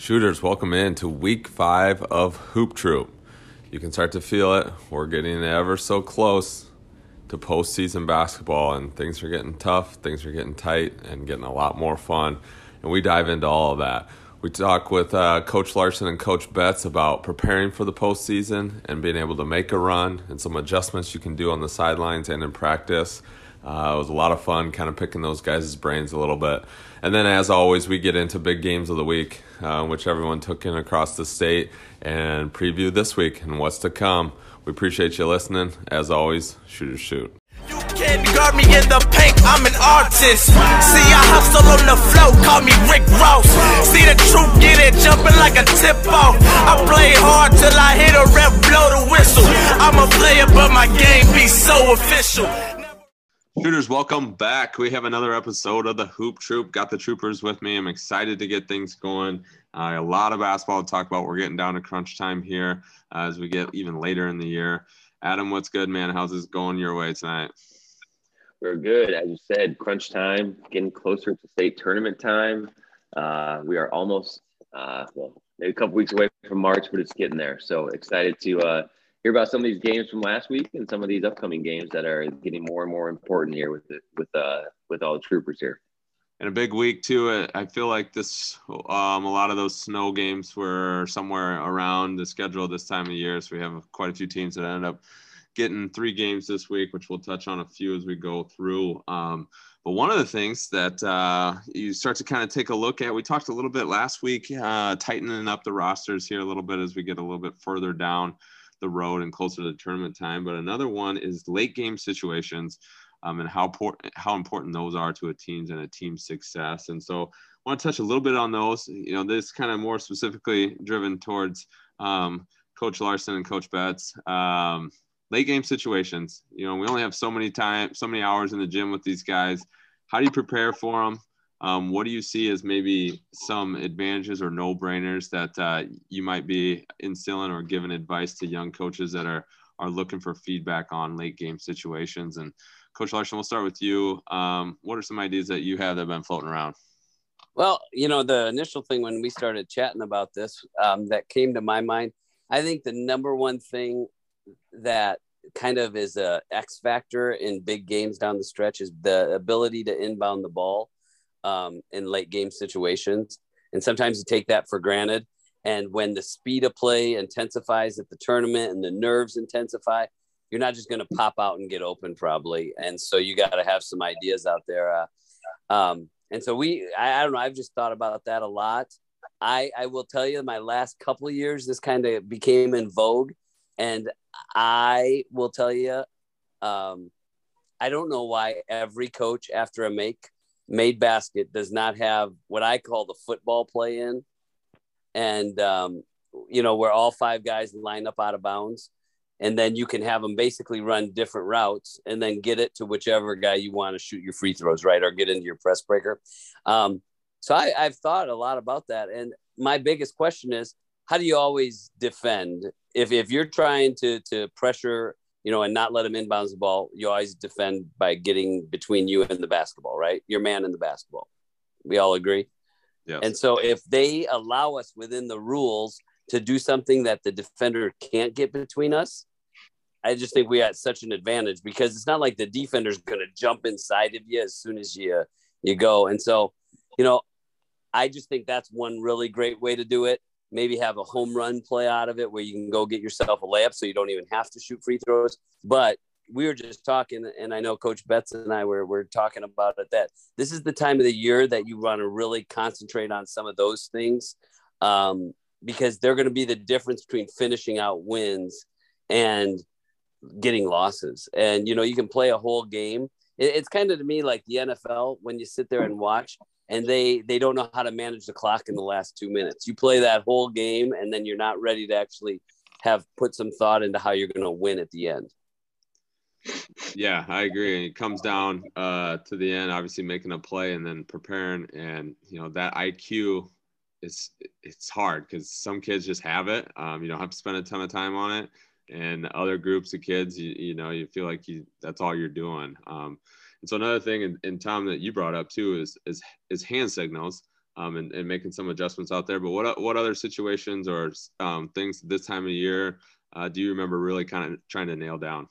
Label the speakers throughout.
Speaker 1: Shooters, welcome in to week five of Hoop Troop. You can start to feel it. We're getting ever so close to postseason basketball, and things are getting tough, things are getting tight, and getting a lot more fun. And we dive into all of that. We talk with uh, Coach Larson and Coach Betts about preparing for the postseason and being able to make a run and some adjustments you can do on the sidelines and in practice. Uh, it was a lot of fun kind of picking those guys' brains a little bit. And then, as always, we get into big games of the week, uh, which everyone took in across the state, and preview this week and what's to come. We appreciate you listening. As always, shoot or shoot.
Speaker 2: You can't guard me in the paint, I'm an artist. See, I hustle on the flow, call me Rick Ross. See the get it jumping like a tip off. I play hard till I hit a rep, blow the whistle. I'm a player, but my game be so official.
Speaker 1: Shooters, welcome back. We have another episode of the Hoop Troop. Got the troopers with me. I'm excited to get things going. Uh, a lot of basketball to talk about. We're getting down to crunch time here uh, as we get even later in the year. Adam, what's good, man? How's this going your way tonight?
Speaker 3: We're good. As you said, crunch time, getting closer to state tournament time. Uh, we are almost, uh, well, maybe a couple weeks away from March, but it's getting there. So excited to uh, hear about some of these games from last week and some of these upcoming games that are getting more and more important here with the, with uh with all the troopers here.
Speaker 1: And a big week too. I feel like this um, a lot of those snow games were somewhere around the schedule this time of year. So we have quite a few teams that end up getting three games this week, which we'll touch on a few as we go through. Um, but one of the things that uh, you start to kind of take a look at, we talked a little bit last week, uh, tightening up the rosters here a little bit as we get a little bit further down the road and closer to tournament time. But another one is late game situations um, and how important how important those are to a team's and a team's success. And so I want to touch a little bit on those. You know, this kind of more specifically driven towards um, Coach Larson and Coach Betts. Um, late game situations. You know, we only have so many time, so many hours in the gym with these guys. How do you prepare for them? Um, what do you see as maybe some advantages or no brainers that uh, you might be instilling or giving advice to young coaches that are are looking for feedback on late game situations? And Coach Larson, we'll start with you. Um, what are some ideas that you have that have been floating around?
Speaker 4: Well, you know, the initial thing when we started chatting about this um, that came to my mind, I think the number one thing that kind of is a X factor in big games down the stretch is the ability to inbound the ball um, in late game situations. And sometimes you take that for granted. And when the speed of play intensifies at the tournament and the nerves intensify, you're not just going to pop out and get open probably. And so you got to have some ideas out there. Uh, um, and so we, I, I, don't know, I've just thought about that a lot. I, I will tell you, my last couple of years, this kind of became in vogue. And I will tell you, um, I don't know why every coach after a make made basket does not have what I call the football play in, and um, you know where all five guys line up out of bounds, and then you can have them basically run different routes and then get it to whichever guy you want to shoot your free throws, right, or get into your press breaker. Um, so I, I've thought a lot about that, and my biggest question is, how do you always defend if if you're trying to to pressure you know, and not let him inbounds the ball. You always defend by getting between you and the basketball, right? Your man in the basketball. We all agree.
Speaker 1: Yeah.
Speaker 4: And so if they allow us within the rules to do something that the defender can't get between us, I just think we had such an advantage because it's not like the defender's going to jump inside of you as soon as you you go. And so, you know, I just think that's one really great way to do it maybe have a home run play out of it where you can go get yourself a layup so you don't even have to shoot free throws. But we were just talking, and I know Coach Betts and I were, were talking about it that this is the time of the year that you want to really concentrate on some of those things um, because they're going to be the difference between finishing out wins and getting losses. And, you know, you can play a whole game. It, it's kind of to me like the NFL when you sit there and watch and they they don't know how to manage the clock in the last two minutes. You play that whole game, and then you're not ready to actually have put some thought into how you're going to win at the end.
Speaker 1: Yeah, I agree. It comes down uh, to the end, obviously making a play and then preparing, and you know that IQ is it's hard because some kids just have it. Um, you don't have to spend a ton of time on it, and other groups of kids, you, you know, you feel like you that's all you're doing. Um, and so another thing, and, and Tom, that you brought up too, is is is hand signals. um, and, and making some adjustments out there. But what what other situations or um, things this time of year uh, do you remember really kind of trying to nail down?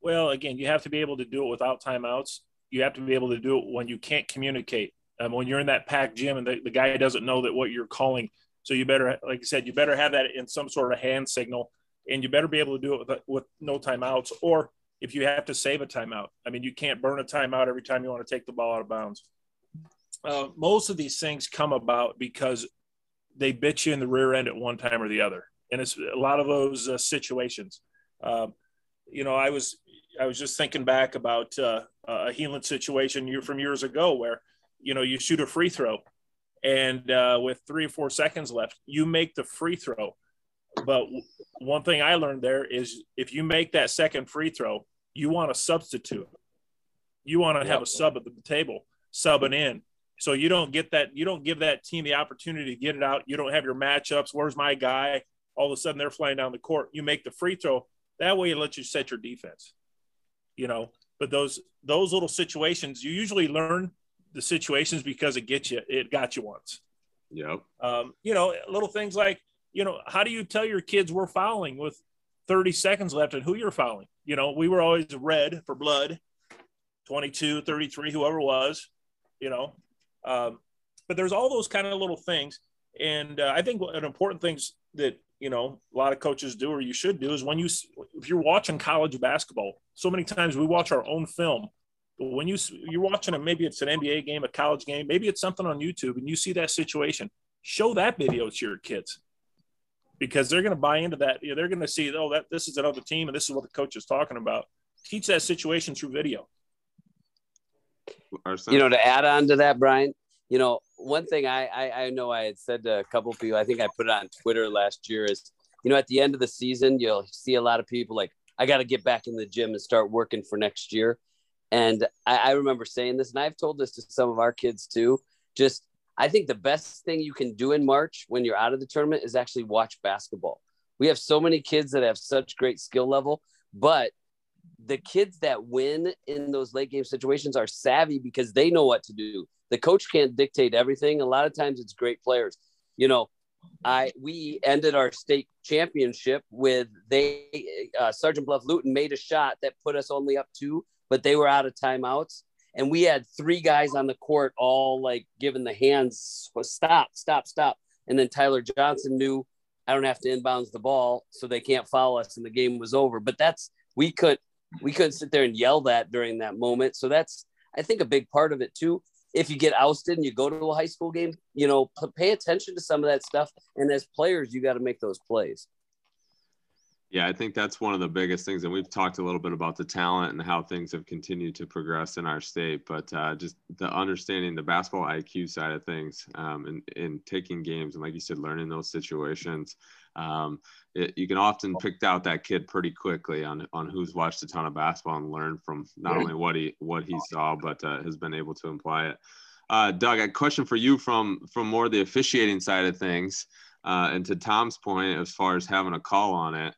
Speaker 5: Well, again, you have to be able to do it without timeouts. You have to be able to do it when you can't communicate. Um, when you're in that packed gym and the, the guy doesn't know that what you're calling. So you better, like I said, you better have that in some sort of hand signal, and you better be able to do it with, with no timeouts. Or if you have to save a timeout, I mean, you can't burn a timeout every time you want to take the ball out of bounds. Uh, most of these things come about because they bit you in the rear end at one time or the other and it's a lot of those uh, situations. Um, you know, I was I was just thinking back about uh, a Heelan situation from years ago where you know you shoot a free throw, and uh, with three or four seconds left, you make the free throw. But one thing I learned there is if you make that second free throw, you want to substitute. You want to have a sub at the table, subbing in. So you don't get that. You don't give that team the opportunity to get it out. You don't have your matchups. Where's my guy? all of a sudden they're flying down the court. You make the free throw. That way it lets you set your defense. You know, but those those little situations, you usually learn the situations because it gets you, it got you once.
Speaker 1: Yep.
Speaker 5: Um, you know, little things like, you know, how do you tell your kids we're fouling with 30 seconds left and who you're fouling? You know, we were always red for blood, 22, 33, whoever was, you know. Um, but there's all those kind of little things. And uh, I think an important things that you know a lot of coaches do or you should do is when you if you're watching college basketball so many times we watch our own film when you you're watching it maybe it's an nba game a college game maybe it's something on youtube and you see that situation show that video to your kids because they're going to buy into that you know, they're going to see oh that this is another team and this is what the coach is talking about teach that situation through video
Speaker 4: you know to add on to that brian you know, one thing I, I, I know I had said to a couple people, I think I put it on Twitter last year is, you know, at the end of the season, you'll see a lot of people like, I got to get back in the gym and start working for next year. And I, I remember saying this, and I've told this to some of our kids too. Just, I think the best thing you can do in March when you're out of the tournament is actually watch basketball. We have so many kids that have such great skill level, but the kids that win in those late game situations are savvy because they know what to do the coach can't dictate everything. A lot of times it's great players. You know, I we ended our state championship with they uh, Sergeant Bluff Luton made a shot that put us only up two, but they were out of timeouts, and we had three guys on the court all like giving the hands stop, stop, stop, and then Tyler Johnson knew I don't have to inbounds the ball, so they can't foul us, and the game was over. But that's we could we couldn't sit there and yell that during that moment. So that's I think a big part of it too if you get ousted and you go to a high school game, you know, pay attention to some of that stuff. And as players, you got to make those plays.
Speaker 1: Yeah, I think that's one of the biggest things. And we've talked a little bit about the talent and how things have continued to progress in our state, but uh, just the understanding the basketball IQ side of things um, and, and taking games. And like you said, learning those situations. Um, it, you can often pick out that kid pretty quickly on, on who's watched a ton of basketball and learned from not only what he, what he saw, but uh, has been able to apply it. Uh, Doug, a question for you from, from more the officiating side of things. Uh, and to Tom's point, as far as having a call on it,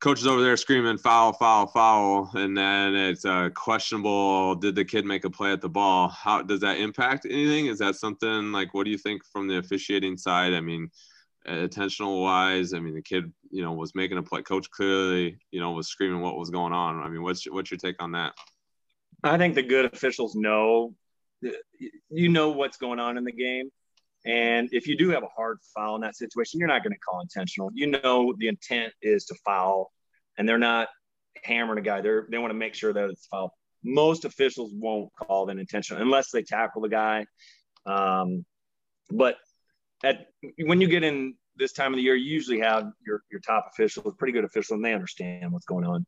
Speaker 1: coach is over there screaming foul, foul, foul, and then it's uh, questionable. Did the kid make a play at the ball? How does that impact anything? Is that something like what do you think from the officiating side? I mean, attentional wise, I mean, the kid, you know, was making a play. Coach clearly, you know, was screaming what was going on. I mean, what's what's your take on that?
Speaker 6: I think the good officials know, you know, what's going on in the game. And if you do have a hard foul in that situation, you're not going to call intentional. You know the intent is to foul, and they're not hammering a guy. They're they want to make sure that it's foul. Most officials won't call it intentional unless they tackle the guy. Um, but at when you get in this time of the year, you usually have your your top officials, pretty good officials, and they understand what's going on.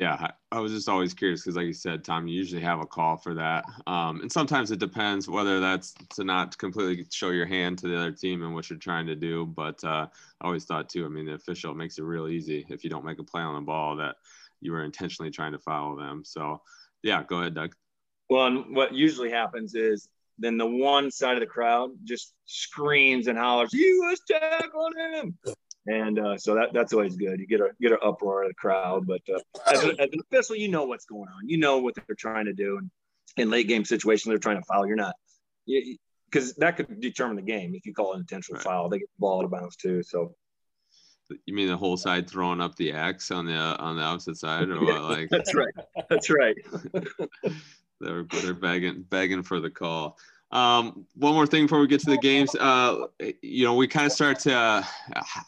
Speaker 1: Yeah, I was just always curious because, like you said, Tom, you usually have a call for that, um, and sometimes it depends whether that's to not completely show your hand to the other team and what you're trying to do. But uh, I always thought too. I mean, the official makes it real easy if you don't make a play on the ball that you were intentionally trying to foul them. So, yeah, go ahead, Doug.
Speaker 6: Well, and what usually happens is then the one side of the crowd just screams and hollers, "You was tackling him!" And uh, so that that's always good. You get a get an uproar of the crowd, but uh, as, as, an official, you know what's going on. You know what they're trying to do, and in late game situations, they're trying to foul. You're not. You, because that could determine the game if you call an intentional right. foul. They get the ball out of bounds too. So
Speaker 1: you mean the whole side throwing up the X on the on the opposite side, or what? Like
Speaker 6: that's right. That's right.
Speaker 1: they're they're begging begging for the call. Um, one more thing before we get to the games. Uh, you know, we kind of start to uh,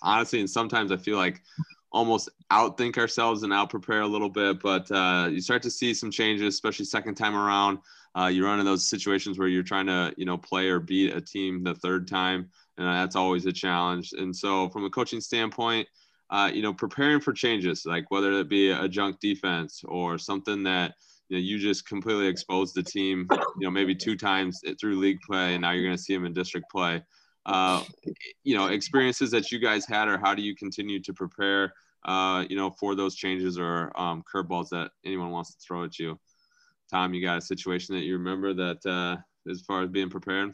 Speaker 1: honestly, and sometimes I feel like almost outthink ourselves and out prepare a little bit, but uh, you start to see some changes, especially second time around. Uh, you run in those situations where you're trying to, you know, play or beat a team the third time, and that's always a challenge. And so, from a coaching standpoint, uh, you know, preparing for changes, like whether it be a junk defense or something that you, know, you just completely exposed the team, you know, maybe two times through league play, and now you're going to see them in district play. Uh, you know, experiences that you guys had, or how do you continue to prepare, uh, you know, for those changes or um, curveballs that anyone wants to throw at you? Tom, you got a situation that you remember that uh, as far as being prepared?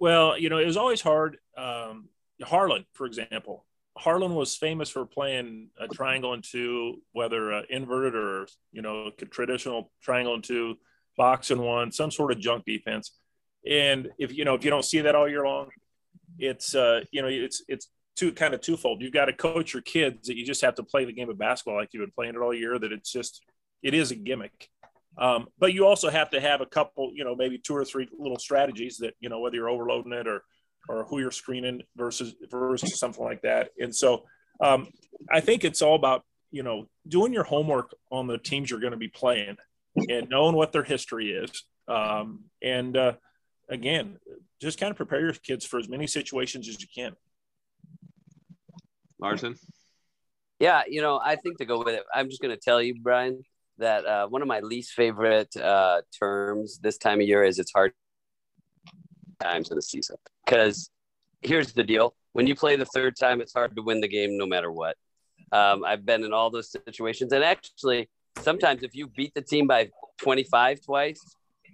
Speaker 5: Well, you know, it was always hard. Um, Harlan, for example, Harlan was famous for playing a triangle and two, whether uh, inverted or you know traditional triangle and two, box and one, some sort of junk defense. And if you know if you don't see that all year long, it's uh, you know it's it's two kind of twofold. You've got to coach your kids that you just have to play the game of basketball like you've been playing it all year. That it's just it is a gimmick. Um, but you also have to have a couple, you know, maybe two or three little strategies that, you know, whether you're overloading it or, or who you're screening versus, versus something like that. And so um, I think it's all about, you know, doing your homework on the teams you're going to be playing and knowing what their history is. Um, and uh, again, just kind of prepare your kids for as many situations as you can.
Speaker 1: Larson?
Speaker 4: Yeah, you know, I think to go with it, I'm just going to tell you, Brian, that uh, one of my least favorite uh, terms this time of year is it's hard times in the season because here's the deal when you play the third time it's hard to win the game no matter what um, i've been in all those situations and actually sometimes if you beat the team by 25 twice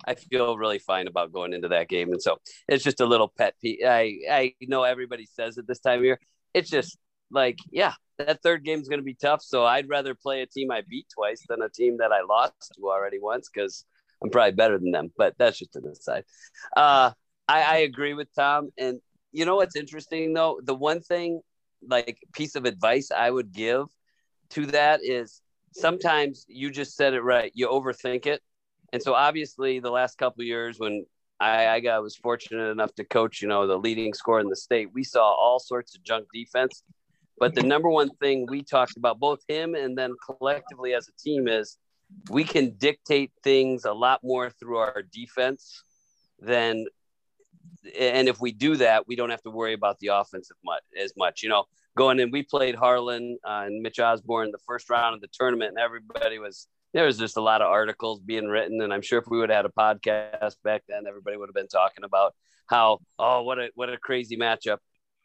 Speaker 4: i feel really fine about going into that game and so it's just a little pet peeve i i know everybody says it this time of year it's just like yeah that third game is going to be tough. So I'd rather play a team I beat twice than a team that I lost to already once because I'm probably better than them. But that's just an aside. Uh, I, I agree with Tom. And you know what's interesting though? The one thing, like piece of advice I would give to that is sometimes you just said it right. You overthink it. And so obviously the last couple years when I, I got was fortunate enough to coach, you know, the leading scorer in the state. We saw all sorts of junk defense but the number one thing we talked about, both him and then collectively as a team, is we can dictate things a lot more through our defense than and if we do that, we don't have to worry about the offensive much as much. You know, going in, we played Harlan uh, and Mitch Osborne the first round of the tournament, and everybody was there was just a lot of articles being written, and I'm sure if we would have had a podcast back then, everybody would have been talking about how oh what a what a crazy matchup.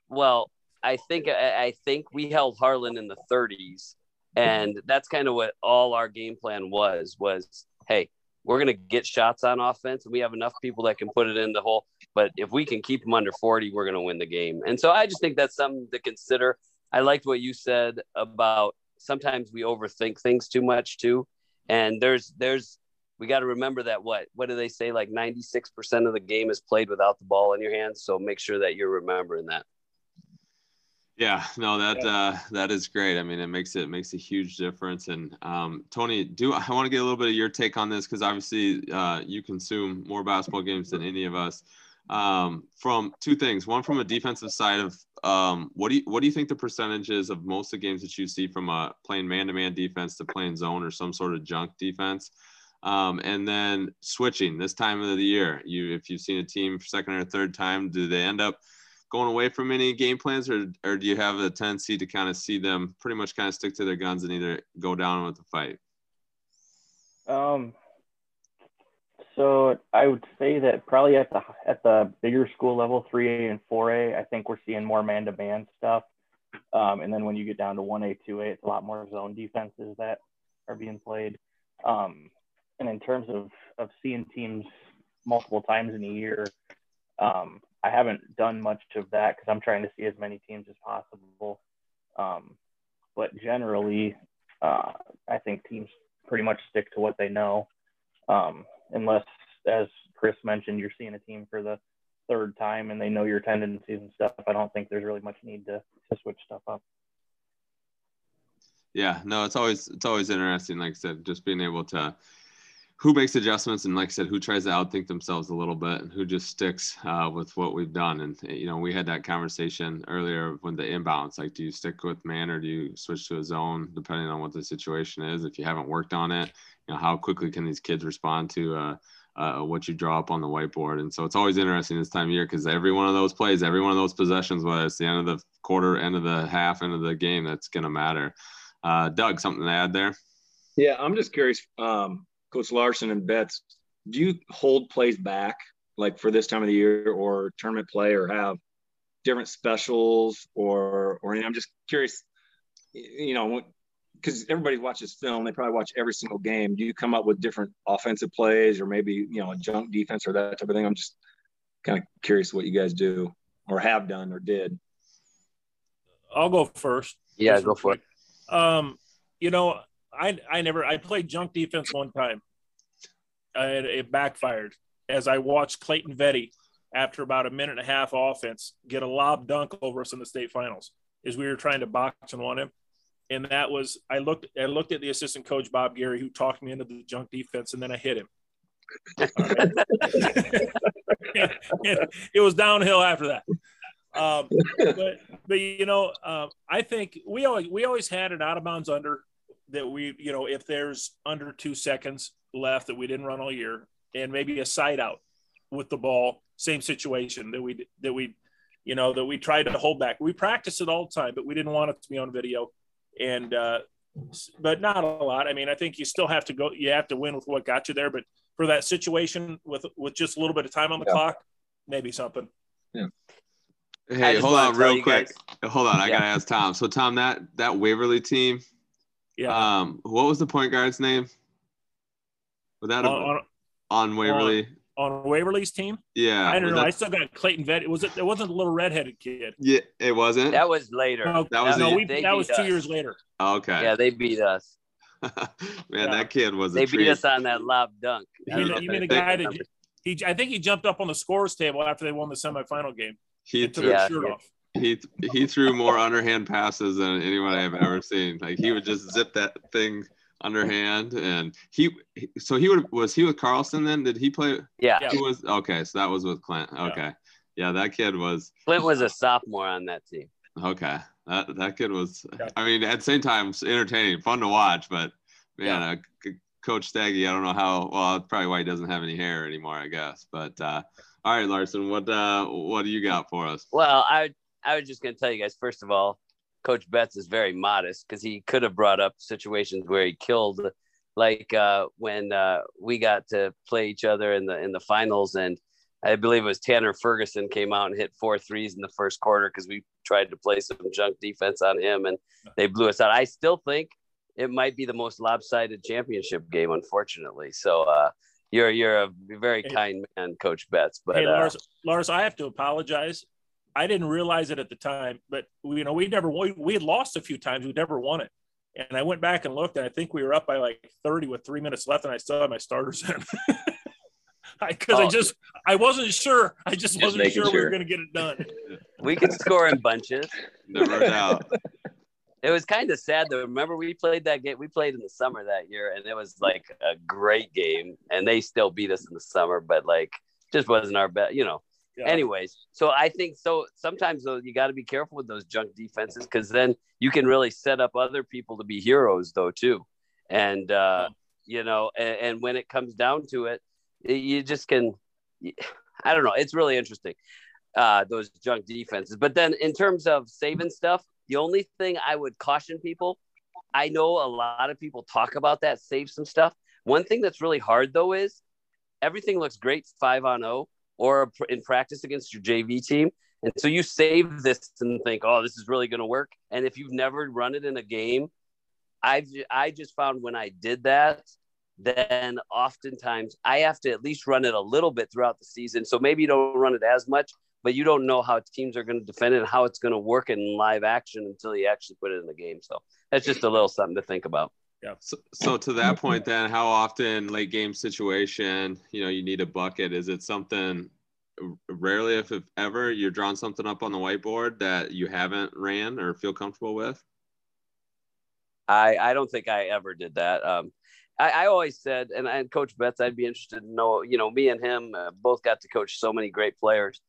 Speaker 4: Well, I think I think we held Harlan in the 30s, and that's kind of what all our game plan was. Was hey, we're gonna get shots on offense, and we have enough people that can put it in the hole. But if we can keep them under 40, we're gonna win the game. And so I just think that's something to consider. I liked what you said about sometimes we overthink things too much too, and there's there's we got to remember that what what do they say like 96% of the game is played without the ball in your hands so make sure that you're remembering that
Speaker 1: yeah, no, that uh, that is great. I mean, it makes it makes a huge difference. And um, Tony, do I want to get a little bit of your take on this because obviously uh, you consume more basketball games than any of us. Um, from two things, one from a defensive side of um, what do you what do you think the percentage is of most of the games that you see from a playing man-to-man defense to playing zone or some sort of junk defense? Um, and then switching this time of the year, you if you've seen a team second or third time, do they end up going away from any game plans, or or do you have a tendency to kind of see them pretty much kind of stick to their guns and either go down with the fight?
Speaker 7: Um. So I would say that probably at the at the bigger school level, 3A and 4A, I think we're seeing more man-to-man stuff. Um, and then when you get down to 1A, 2A, it's a lot more zone defenses that are being played. Um, and in terms of, of seeing teams multiple times in a year, um, I haven't done much of that because I'm trying to see as many teams as possible. Um, but generally, uh, I think teams pretty much stick to what they know, um, unless, as Chris mentioned, you're seeing a team for the third time and they know your tendencies and stuff, I don't think there's really much need to, to switch stuff up.
Speaker 1: Yeah, no, it's always it's always interesting. Like I said, just being able to who makes adjustments and like I said, who tries to outthink themselves a little bit and who just sticks uh, with what we've done. And you know, we had that conversation earlier when the inbounds. Like, do you stick with man or do you switch to a zone depending on what the situation is? If you haven't worked on it, you know, how quickly can these kids respond to uh, uh, what you draw up on the whiteboard? And so it's always interesting this time of year because every one of those plays, every one of those possessions, whether it's the end of the quarter, end of the half, end of the game, that's going to matter. Uh, Doug, something to add there?
Speaker 6: Yeah, I'm just curious. Um, Coach Larson and Betts, do you hold plays back like for this time of the year or tournament play or have different specials or or I'm just curious, you know, because everybody watches film, they probably watch every single game. Do you come up with different offensive plays or maybe you know a junk defense or that type of thing? I'm just kind of curious what you guys do or have done or did.
Speaker 5: I'll go first.
Speaker 4: Yeah, go for it.
Speaker 5: Um, you know, I I never I played junk defense one time. and it backfired as I watched Clayton Vetty after about a minute and a half offense get a lob dunk over us in the state finals as we were trying to box and want him. And that was I looked I looked at the assistant coach Bob Gary who talked me into the junk defense and then I hit him. it was downhill after that. Um, but but you know, uh, I think we always we always had an out of bounds under that we, you know, if there's under two seconds left that we didn't run all year, and maybe a side out with the ball, same situation that we that we, you know, that we tried to hold back. We practice it all the time, but we didn't want it to be on video, and uh, but not a lot. I mean, I think you still have to go. You have to win with what got you there, but for that situation with with just a little bit of time on the yeah. clock, maybe something.
Speaker 6: Yeah.
Speaker 1: Hey, hold on, real quick. Guys. Hold on, I yeah. gotta ask Tom. So, Tom, that that Waverly team, yeah. Um, what was the point guard's name? Without on, on, on Waverly.
Speaker 5: On, on, Waverly's team?
Speaker 1: Yeah.
Speaker 5: I don't know. That... I still got Clayton Vet. Was it? It wasn't a little redheaded kid.
Speaker 1: Yeah, it wasn't.
Speaker 4: That was later.
Speaker 5: No, that was no, we, that was two us. years later.
Speaker 1: Okay.
Speaker 4: Yeah, they beat us.
Speaker 1: Man, yeah. that kid was.
Speaker 4: They beat us on that lob dunk.
Speaker 5: You mean, you mean the guy that he? I think he jumped up on the scores table after they won the semifinal game.
Speaker 1: He took yeah, his shirt yeah. off he he threw more underhand passes than anyone I've ever seen. Like he would just zip that thing underhand, and he so he would was he with Carlson then? Did he play?
Speaker 4: Yeah,
Speaker 1: he was okay. So that was with Clint. Okay, yeah, yeah that kid was.
Speaker 4: Clint was a sophomore on that team.
Speaker 1: Okay, that that kid was. I mean, at the same time, entertaining, fun to watch, but man, yeah. uh, Coach Staggy, I don't know how. Well, that's probably why he doesn't have any hair anymore, I guess. But uh, all right, Larson, what uh, what do you got for us?
Speaker 4: Well, I I was just going to tell you guys, first of all, Coach Betts is very modest because he could have brought up situations where he killed, like uh, when uh, we got to play each other in the in the finals, and I believe it was Tanner Ferguson came out and hit four threes in the first quarter because we tried to play some junk defense on him, and they blew us out. I still think it might be the most lopsided championship game, unfortunately. So uh, you're you're a very kind man, Coach Betts. But
Speaker 5: hey, Lars, uh, Lars, I have to apologize. I didn't realize it at the time, but we, you know, we never we, we had lost a few times. We never won it. And I went back and looked, and I think we were up by like 30 with three minutes left, and I still had my starters in. Because I, oh. I, just I wasn't sure. I just, just wasn't sure, sure, we were going to get it done.
Speaker 4: We could score in bunches.
Speaker 1: Never doubt.
Speaker 4: It was kind of sad though. Remember we played that game. We played in the summer that year, and it was like a great game. And they still beat us in the summer, but like just wasn't our best. You know, yeah. Anyways, so I think so. Sometimes though, you got to be careful with those junk defenses because then you can really set up other people to be heroes though too. And uh, you know, and, and, when it comes down to it, you just can. I don't know. It's really interesting uh, those junk defenses. But then in terms of saving stuff, the only thing I would caution people, I know a lot of people talk about that save some stuff. One thing that's really hard though is everything looks great five on zero oh, or in practice against your JV team. And so you save this and think, oh, this is really going to work. And if you've never run it in a game, I've I just found when I did that, then oftentimes I have to at least run it a little bit throughout the season. So maybe you don't run it as much, but you don't know how teams are going to defend it and how it's going to work in live action until you actually put it in the game. So that's just a little something to think about.
Speaker 1: Yeah. So, so to that point, then, how often late game situation, you know, you need a bucket? Is it something rarely, if, if ever, you're drawing something up on the whiteboard that you haven't ran or feel comfortable with?
Speaker 4: I I don't think I ever did that. Um, I, I always said, and, and Coach Betts, I'd be interested to know. You know, me and him uh, both got to coach so many great players.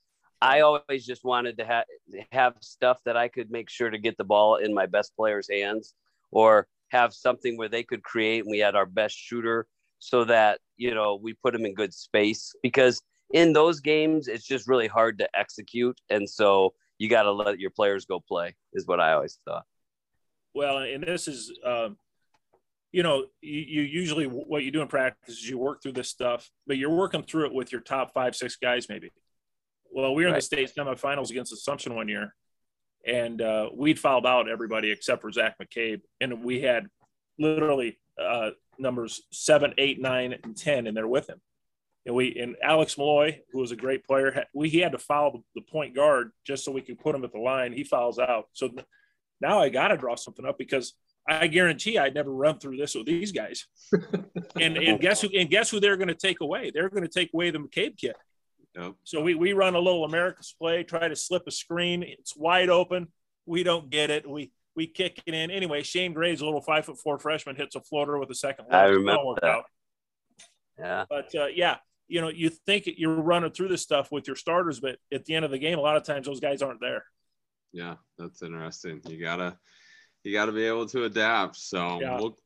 Speaker 4: I always just wanted to have have stuff that I could make sure to get the ball in my best players' hands, or have something where they could create, and we had our best shooter, so that you know we put them in good space. Because in those games, it's just really hard to execute, and so you got to let your players go play. Is what I always thought.
Speaker 5: Well, and this is um, you know, you, you, usually what you do in practice is you work through this stuff, but you're working through it with your top five, six guys, maybe. Well, we were right. in the state semifinals against Assumption one year, and uh, we'd fouled out everybody except for Zach McCabe, and we had literally uh, numbers seven, eight, nine, and ten in there with him. And we and Alex Malloy, who was a great player, we he had to foul the point guard just so we could put him at the line. He fouls out, so now I got to draw something up because I guarantee I'd never run through this with these guys. and, and guess who? And guess who they're going to take away? They're going to take away the McCabe kid. Yep. So we we run a little America's play, try to slip a screen. It's wide open. We don't get it. We we kick it in anyway. Shane Gray's a little five foot four freshman hits a floater with a second.
Speaker 4: I remember that. Out. Yeah.
Speaker 5: But uh, yeah, you know, you think you're running through this stuff with your starters, but at the end of the game, a lot of times those guys aren't there.
Speaker 1: Yeah, that's interesting. You gotta you got to be able to adapt. So yeah. well,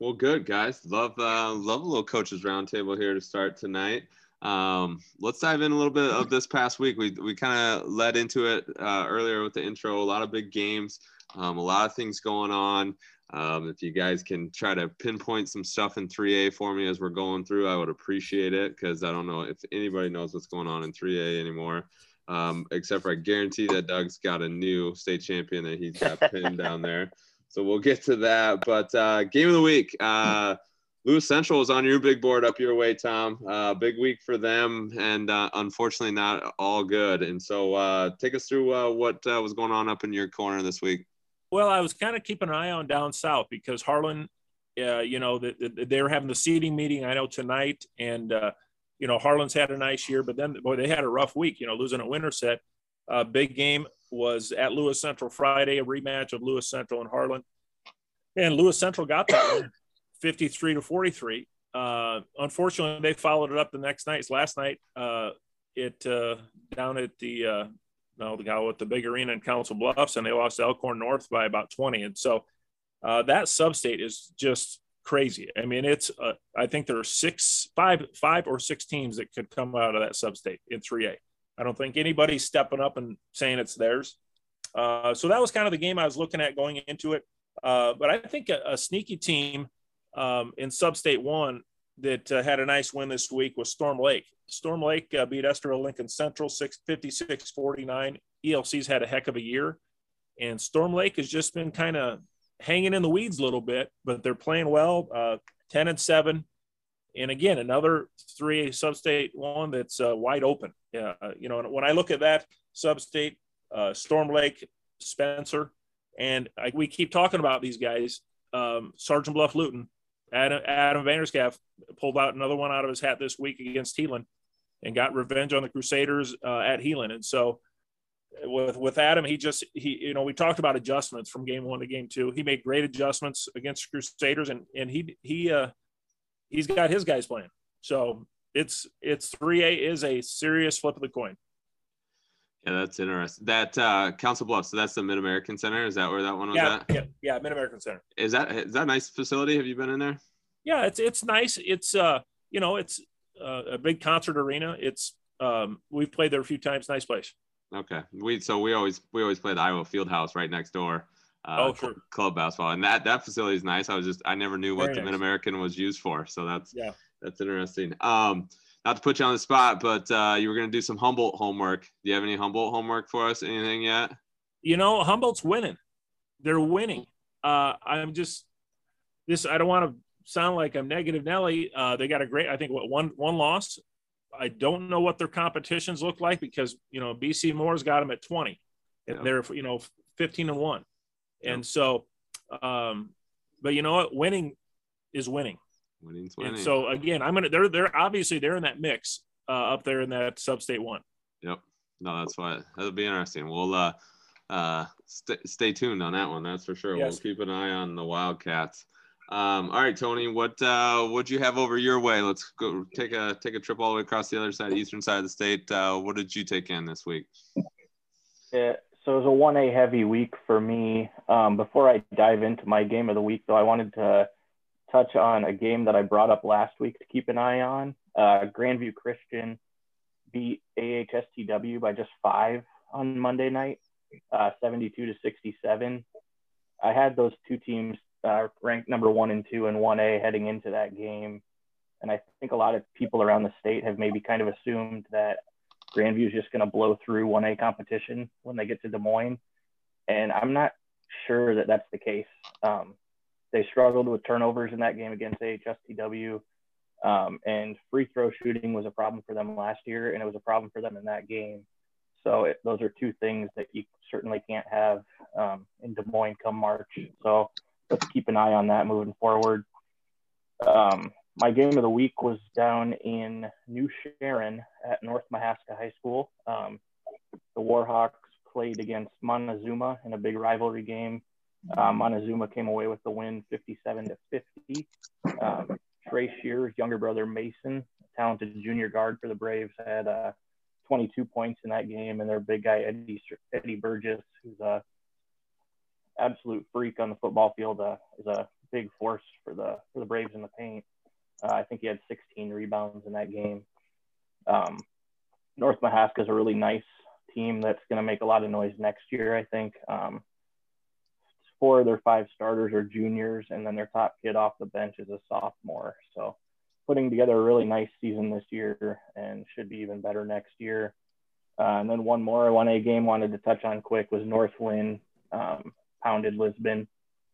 Speaker 1: well, good guys. Love uh, love a little coaches roundtable here to start tonight. Um, let's dive in a little bit of this past week. We we kind of led into it uh, earlier with the intro. A lot of big games, um, a lot of things going on. Um, if you guys can try to pinpoint some stuff in 3A for me as we're going through, I would appreciate it because I don't know if anybody knows what's going on in 3A anymore. Um, except for I guarantee that Doug's got a new state champion that he's got pinned down there. So we'll get to that. But uh, game of the week, uh, Lewis Central is on your big board up your way, Tom. Uh, big week for them, and uh, unfortunately not all good. And so uh, take us through uh, what uh, was going on up in your corner this week.
Speaker 5: Well, I was kind of keeping an eye on down south because Harlan, uh, you know, the, the, they were having the seating meeting. I know tonight, and you know, Harlan's had a nice year, but then boy, they had a rough week. You know, losing at Winterset. Uh, big game was at Lewis Central Friday, a rematch of Lewis Central and Harlan, and Lewis Central got that win, 53 to 43. Uh, unfortunately, they followed it up the next night. last night, uh, it uh, down at the uh, no the guy with the big arena in Council Bluffs, and they lost Elkhorn North by about 20. And so uh, that substate is just crazy. I mean, it's uh, I think there are six, five, five or six teams that could come out of that substate in 3A. I don't think anybody's stepping up and saying it's theirs. Uh, so that was kind of the game I was looking at going into it. Uh, but I think a, a sneaky team um, in Substate One that uh, had a nice win this week was Storm Lake. Storm Lake uh, beat Estherville Lincoln Central 656 49. ELC's had a heck of a year. And Storm Lake has just been kind of hanging in the weeds a little bit, but they're playing well, uh, 10 and 7. And again, another three substate one that's uh, wide open. Yeah, uh, you know, when I look at that substate, Storm Lake, Spencer, and I, we keep talking about these guys. Um, Sergeant Bluff Luton, Adam, Adam Vanderscaff pulled out another one out of his hat this week against Heelan and got revenge on the Crusaders uh, at Heelan. And so with with Adam, he just he you know we talked about adjustments from game one to game two. He made great adjustments against Crusaders, and and he he uh he's got his guys playing. So it's it's three A is a serious flip of the coin.
Speaker 1: Yeah, that's interesting. That uh, Council Bluffs, so that's the Mid American Center. Is that where that one was
Speaker 5: yeah,
Speaker 1: at?
Speaker 5: Yeah, yeah, Mid American Center.
Speaker 1: Is that is that a nice facility? Have you been in there?
Speaker 5: Yeah, it's it's nice. It's uh, you know, it's uh, a big concert arena. It's um, we've played there a few times. Nice place.
Speaker 1: Okay, we so we always we always play the Iowa Field House right next door. Uh, oh, sure. Club basketball, and that that facility is nice. I was just I never knew what Very the nice. Mid American was used for, so that's yeah, that's interesting. Um, not to put you on the spot, but uh, you were going to do some Humboldt homework. Do you have any Humboldt homework for us? Anything yet?
Speaker 5: You know, Humboldt's winning. They're winning. Uh, I'm just this. I don't want to sound like I'm negative, Nelly. Uh, they got a great. I think what one one loss. I don't know what their competitions look like because you know BC Moore's got them at 20, and yeah. they're you know 15 and one, yeah. and so, um, but you know what? Winning is winning.
Speaker 1: Winning's winning.
Speaker 5: And so again, I'm gonna they're they're obviously they're in that mix uh, up there in that sub-state one.
Speaker 1: Yep. No, that's why that'll be interesting. We'll uh, uh, st- stay tuned on that one. That's for sure.
Speaker 5: Yes.
Speaker 1: We'll keep an eye on the Wildcats. Um, all right, Tony, what uh, what'd you have over your way? Let's go take a take a trip all the way across the other side, eastern side of the state. Uh, what did you take in this week?
Speaker 7: Yeah, so it was a 1A heavy week for me. Um, before I dive into my game of the week, though, I wanted to touch on a game that I brought up last week to keep an eye on. Uh, Grandview Christian beat AHSTW by just five on Monday night, uh, 72 to 67. I had those two teams uh, ranked number one and two in 1A heading into that game. And I think a lot of people around the state have maybe kind of assumed that Grandview is just going to blow through 1A competition when they get to Des Moines. And I'm not sure that that's the case. Um, they struggled with turnovers in that game against AHSTW. Um, and free throw shooting was a problem for them last year, and it was a problem for them in that game. So it, those are two things that you certainly can't have um, in Des Moines come March. So let's keep an eye on that moving forward. Um, my game of the week was down in New Sharon at North Mahaska High School. Um, the Warhawks played against Montezuma in a big rivalry game. Uh, Montezuma came away with the win 57 to 50. Um, Trey Shear's younger brother Mason, talented junior guard for the Braves, had uh, 22 points in that game, and their big guy Eddie Eddie Burgess, who's a absolute freak on the football field, uh, is a big force for the for the Braves in the paint. Uh, I think he had 16 rebounds in that game. Um, North Mahaska is a really nice team that's going to make a lot of noise next year. I think um, four of their five starters are juniors, and then their top kid off the bench is a sophomore. So putting together a really nice season this year and should be even better next year. Uh, and then one more 1A game wanted to touch on quick was North Linn um, pounded Lisbon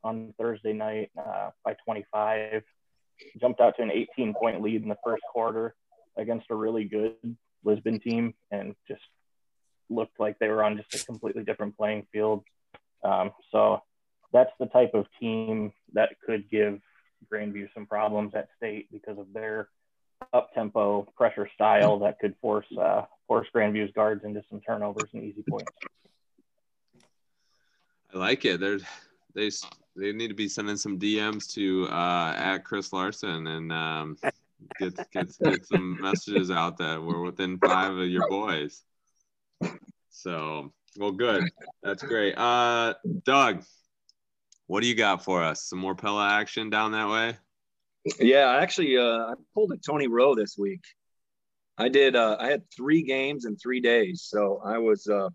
Speaker 7: on Thursday night uh, by 25. Jumped out to an 18 point lead in the first quarter against a really good Lisbon team and just looked like they were on just a completely different playing field. Um, so that's the type of team that could give Grandview some problems at state because of their up tempo pressure style that could force uh, force Grandview's guards into some turnovers and easy points.
Speaker 1: I like it. They're they they need to be sending some DMs to uh, at Chris Larson and um, get, get get some messages out that we're within five of your boys. So well, good. That's great. Uh, Doug, what do you got for us? Some more Pella action down that way?
Speaker 6: Yeah, I actually, uh, I pulled a Tony Rowe this week. I did. Uh, I had three games in three days. So I was uh,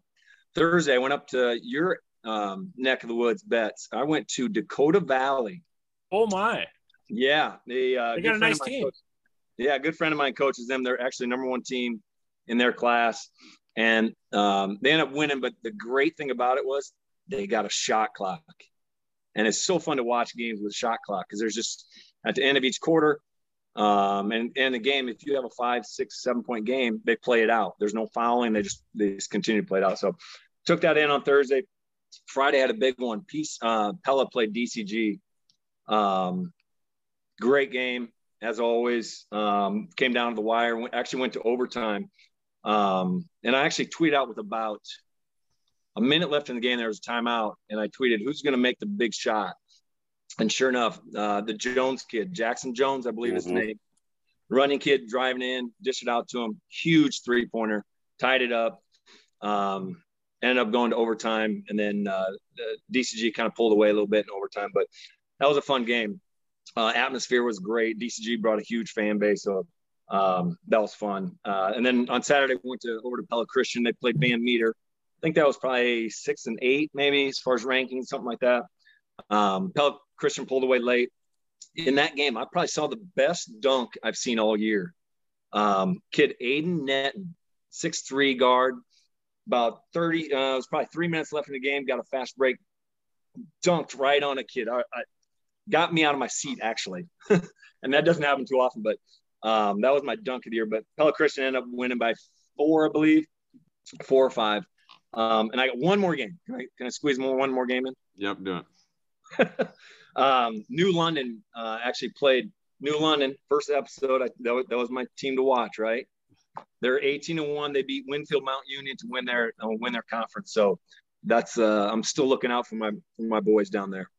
Speaker 6: Thursday. I went up to your um, neck of the woods Betts. I went to Dakota Valley.
Speaker 5: Oh my!
Speaker 6: Yeah, they, uh,
Speaker 5: they got a nice team.
Speaker 6: Coach, yeah, a good friend of mine coaches them. They're actually number one team in their class, and um, they ended up winning. But the great thing about it was they got a shot clock, and it's so fun to watch games with shot clock because there's just at the end of each quarter. Um, and in the game, if you have a five, six, seven point game, they play it out. There's no fouling. They just they just continue to play it out. So took that in on Thursday. Friday had a big one. Peace. Uh, Pella played DCG. Um, great game as always. Um, came down to the wire. Actually went to overtime. Um, and I actually tweeted out with about a minute left in the game. There was a timeout, and I tweeted, "Who's going to make the big shot?" And sure enough, uh, the Jones kid, Jackson Jones, I believe mm-hmm. his name, running kid, driving in, dished it out to him, huge three pointer, tied it up. Um, ended up going to overtime, and then uh, DCG kind of pulled away a little bit in overtime. But that was a fun game. Uh, atmosphere was great. DCG brought a huge fan base, so um, that was fun. Uh, and then on Saturday, we went to over to Pella Christian. They played Van Meter. Think that was probably six and eight, maybe as far as rankings, something like that. Um, Pella Christian pulled away late. In that game, I probably saw the best dunk I've seen all year. Um, kid Aiden Netton, six three guard, about 30, uh, it was probably three minutes left in the game, got a fast break, dunked right on a kid. I, I got me out of my seat, actually. and that doesn't happen too often, but um, that was my dunk of the year. But Pella Christian ended up winning by four, I believe, four or five. Um, and I got one more game. Can I, can I squeeze more, one more game in?
Speaker 1: Yep, do it.
Speaker 6: um, New London uh, actually played New London first episode. I, that, was, that was my team to watch, right? they're 18 and one. They beat Winfield Mount Union to win their uh, win their conference. So that's uh, I'm still looking out for my for my boys down there.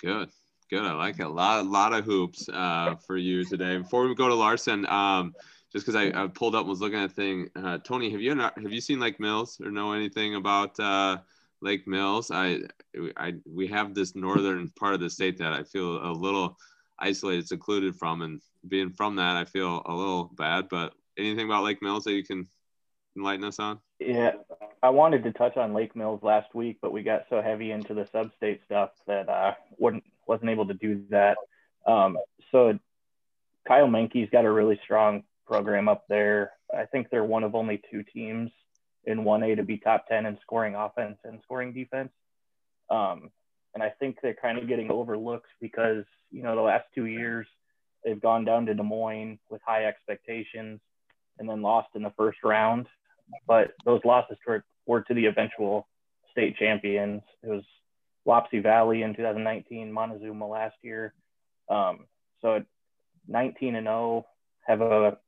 Speaker 1: Good, good. I like it. A lot, a lot of hoops uh, for you today. Before we go to Larson, um, just because I, I, pulled up and was looking at thing. Uh, Tony, have you not, have you seen Lake Mills or know anything about uh, Lake Mills? I, I we have this northern part of the state that I feel a little isolated, secluded from, and being from that, I feel a little bad. But anything about Lake Mills that you can enlighten us on?
Speaker 7: Yeah, I wanted to touch on Lake Mills last week, but we got so heavy into the sub-state stuff that I wouldn't wasn't able to do that. Um, so Kyle Menke's got a really strong program up there. I think they're one of only two teams in 1A to be top 10 in scoring offense and scoring defense. Um, and I think they're kind of getting overlooked because, you know, the last two years they've gone down to Des Moines with high expectations and then lost in the first round. But those losses were, were to the eventual state champions. It was Wapsie Valley in 2019, Montezuma last year. Um, so 19 and 0 have a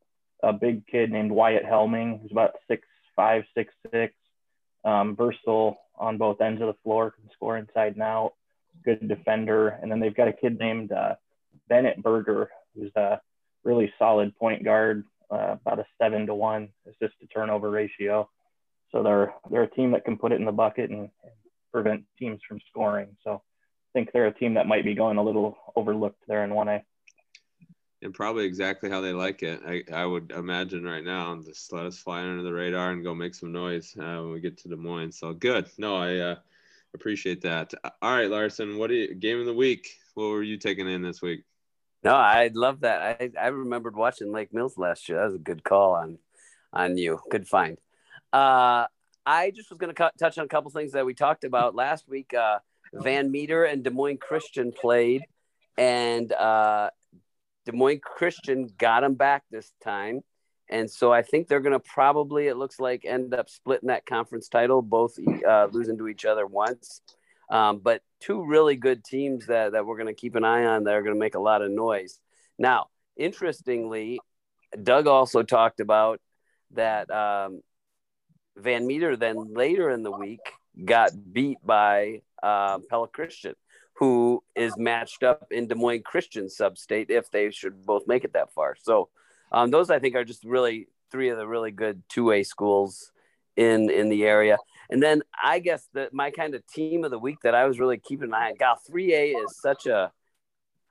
Speaker 7: a big kid named Wyatt Helming, who's about six five, six six, um, versatile on both ends of the floor, can score inside and out, good defender. And then they've got a kid named uh, Bennett Berger, who's a really solid point guard, uh, about a seven to one assist to turnover ratio. So they're they're a team that can put it in the bucket and, and prevent teams from scoring. So I think they're a team that might be going a little overlooked there in 1A
Speaker 1: and probably exactly how they like it. I, I would imagine right now, and just let us fly under the radar and go make some noise uh, when we get to Des Moines. So good. No, I uh, appreciate that. All right, Larson, what do you game of the week? What were you taking in this week?
Speaker 4: No, I love that. I, I remembered watching Lake Mills last year. That was a good call on on you. Good find. Uh, I just was going to touch on a couple things that we talked about last week. Uh, Van Meter and Des Moines Christian played, and uh, Des Moines Christian got them back this time. And so I think they're going to probably, it looks like, end up splitting that conference title, both uh, losing to each other once. Um, but two really good teams that, that we're going to keep an eye on that are going to make a lot of noise. Now, interestingly, Doug also talked about that um, Van Meter then later in the week got beat by uh, Pella Christian who is matched up in Des Moines Christian substate if they should both make it that far. So um, those I think are just really three of the really good two A schools in in the area. And then I guess that my kind of team of the week that I was really keeping an eye on. God, three A is such a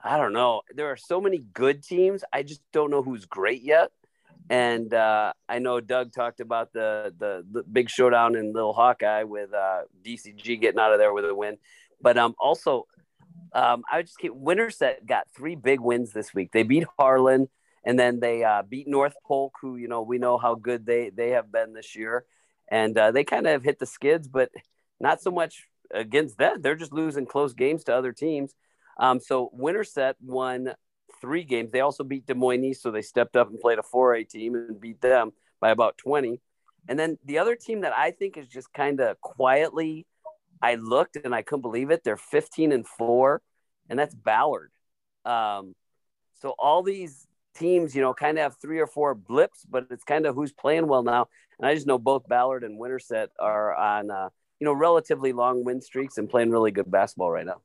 Speaker 4: I don't know. There are so many good teams. I just don't know who's great yet. And uh, I know Doug talked about the, the, the big showdown in Little Hawkeye with uh, DCG getting out of there with a win. But um, also, um, I just keep Winterset got three big wins this week. They beat Harlan, and then they uh, beat North Polk, who you know we know how good they they have been this year, and uh, they kind of hit the skids, but not so much against them. They're just losing close games to other teams. Um, so Winterset won three games. They also beat Des Moines East, so they stepped up and played a 4A team and beat them by about 20. And then the other team that I think is just kind of quietly I looked and I couldn't believe it. They're 15 and four, and that's Ballard. Um, so all these teams, you know, kind of have three or four blips, but it's kind of who's playing well now. And I just know both Ballard and Winterset are on, uh, you know, relatively long win streaks and playing really good basketball right now.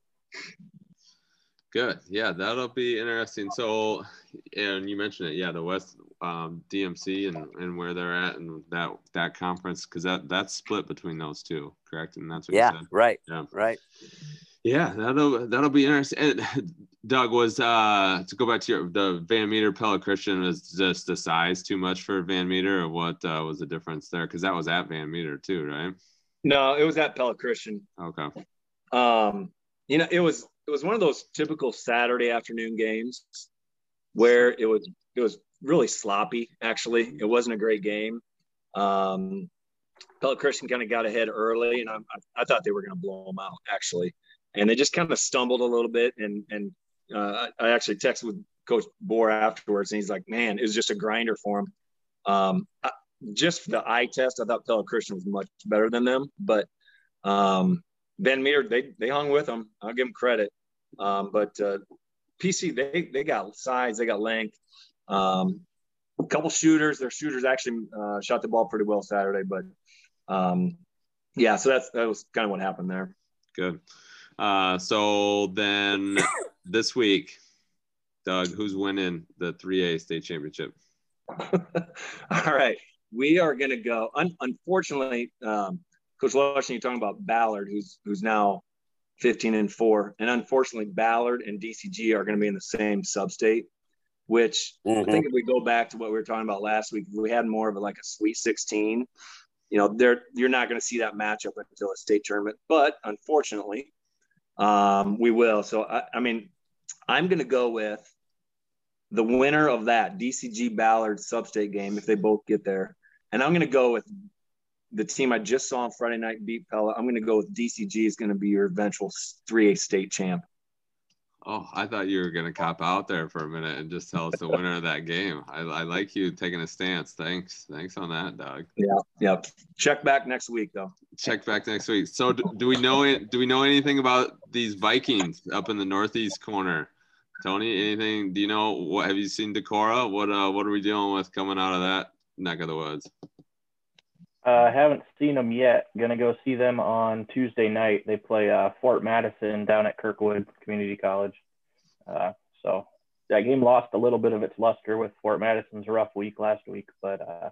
Speaker 1: Good. Yeah, that'll be interesting. So, and you mentioned it. Yeah, the West um, DMC and, and where they're at and that that conference because that that's split between those two, correct? And that's what
Speaker 4: yeah, right. Yeah, right.
Speaker 1: Yeah, that'll that'll be interesting. And Doug was uh to go back to your the Van Meter Pella Christian was just the size too much for Van Meter, or what uh, was the difference there? Because that was at Van Meter too, right?
Speaker 6: No, it was at Pella Christian.
Speaker 1: Okay.
Speaker 6: Um, you know, it was it was one of those typical Saturday afternoon games where it was it was really sloppy. Actually, it wasn't a great game. Um, Pella Christian kind of got ahead early, and I, I, thought they were going to blow them out actually, and they just kind of stumbled a little bit. And and uh, I actually texted with Coach Bohr afterwards, and he's like, "Man, it was just a grinder for him." Um, I, just the eye test, I thought Pella Christian was much better than them, but um, Van Meter, they they hung with them. I'll give them credit. Um, but uh, PC, they they got size, they got length. Um, a couple shooters. Their shooters actually uh, shot the ball pretty well Saturday, but um, yeah, so that's that was kind of what happened there.
Speaker 1: Good. Uh, so then this week, Doug, who's winning the 3A state championship?
Speaker 6: All right, we are going to go. Un- unfortunately, um, Coach Washington, you're talking about Ballard, who's who's now 15 and four, and unfortunately, Ballard and DCG are going to be in the same sub-state. Which
Speaker 4: Mhm.
Speaker 6: I think if we go back to what we were talking about last week, if we had more of a, like a Sweet 16. You know, there you're not going to see that matchup until a state tournament, but unfortunately, um, we will. So I, I mean, I'm going to go with the winner of that DCG Ballard sub-state game if they both get there, and I'm going to go with the team I just saw on Friday night beat Pella. I'm going to go with DCG is going to be your eventual 3A state champ.
Speaker 1: Oh, I thought you were gonna cop out there for a minute and just tell us the winner of that game. I, I like you taking a stance. Thanks, thanks on that, Doug.
Speaker 6: Yeah, check back next week though.
Speaker 1: Check back next week. So, do, do we know it? Do we know anything about these Vikings up in the northeast corner? Tony, anything? Do you know what? Have you seen Decorah? What uh, what are we dealing with coming out of that neck of the woods?
Speaker 7: Uh, haven't seen them yet. Gonna go see them on Tuesday night. They play uh, Fort Madison down at Kirkwood Community College. Uh, so that game lost a little bit of its luster with Fort Madison's rough week last week, but uh,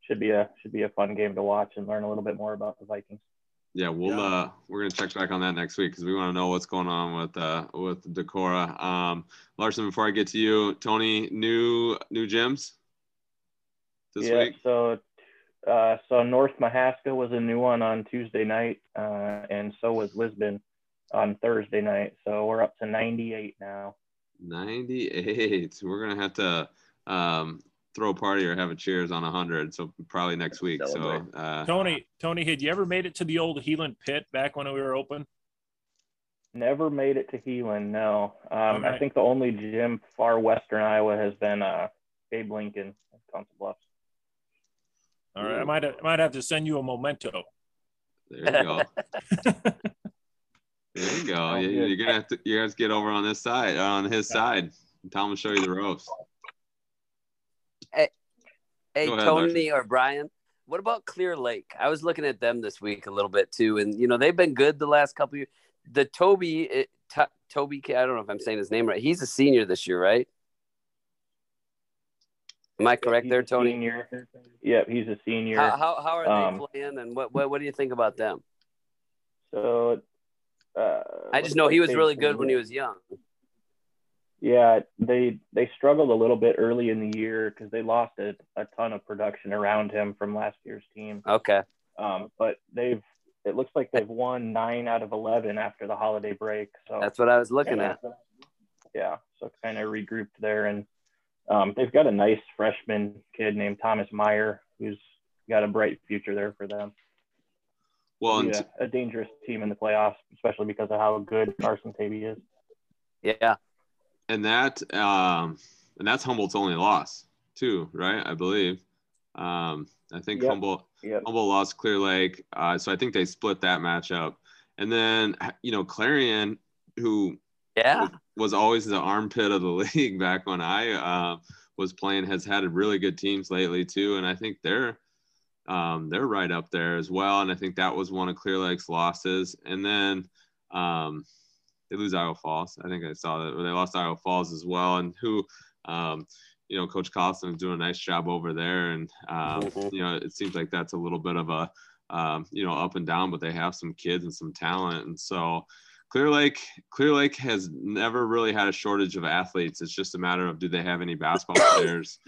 Speaker 7: should be a should be a fun game to watch and learn a little bit more about the Vikings.
Speaker 1: Yeah, we'll
Speaker 5: Yeah.
Speaker 1: uh we're gonna check back on that next week because we want to know what's going on with uh with Decorah. Um, Larson, before I get to you, Tony, new new gyms this
Speaker 7: yeah.
Speaker 1: week.
Speaker 7: So uh, so North Mahaska was a new one on Tuesday night, uh, and so was Lisbon on Thursday night. So we're up to 98 now.
Speaker 1: 98. We're gonna have to um throw a party or have a cheers on 100. So probably next week. So uh,
Speaker 5: Tony, Tony, had you ever made it to the old Heelan pit back when we were open?
Speaker 7: Never made it to Heelan, no. Um, I think the only gym far western Iowa has been uh, Abe Lincoln Council Bluffs.
Speaker 5: All right, I might have, might have to send you a memento.
Speaker 1: there you go. There you go.
Speaker 7: Sounds
Speaker 1: you, you're gonna have to you guys get over on this side, uh, on his side. Tom will show you the ropes.
Speaker 4: Hey,
Speaker 1: Go ahead,
Speaker 4: Tony or Brian, what about Clear Lake? I was looking at them this week a little bit too, and you know they've been good the last couple years. The Toby, it, To- Toby, I don't know if I'm saying his name right. He's a senior this year, right? Am I correct there, Tony?
Speaker 7: Senior. Yep, he's a senior.
Speaker 4: How, how, how are
Speaker 7: Um,
Speaker 4: they playing, and what, what what do you think about them?
Speaker 7: So uh,
Speaker 4: I just know he was really good when he was young.
Speaker 7: Yeah, they they struggled a little bit early in the year because they lost a, a ton of production around him from last year's team.
Speaker 4: Okay,
Speaker 7: Um, but they've it looks like they've won nine out of eleven after the holiday break. So
Speaker 4: that's what I was looking at.
Speaker 7: yeah, so kind of regrouped there, and um, they've got a nice freshman kid named Thomas Meyer who's got a bright future there for them.
Speaker 1: Well, and
Speaker 7: a, a dangerous team in the playoffs, especially because of how good Carson Tavy is.
Speaker 4: Yeah,
Speaker 1: and that um and that's Humboldt's only loss too, right? I believe. Um, I think
Speaker 7: Yep.
Speaker 1: Humboldt
Speaker 7: Yep.
Speaker 1: Humboldt lost Clear Lake, uh, so I think they split that matchup. And then you know Clarion, who
Speaker 4: yeah.
Speaker 1: Was always the armpit of the league back when I uh, was playing, has had really good teams lately too, and I think they're um, they're right up there as well. And I think that was one of Clear Lake's losses. And then um, they lose Iowa Falls. I think I saw that they lost Iowa Falls as well, and who. Um, you know, Coach Collison is doing a nice job over there, and um,
Speaker 4: Mhm.
Speaker 1: you know, it seems like that's a little bit of a, um, you know, up and down, but they have some kids and some talent, and so Clear Lake, Clear Lake has never really had a shortage of athletes. It's just a matter of do they have any basketball players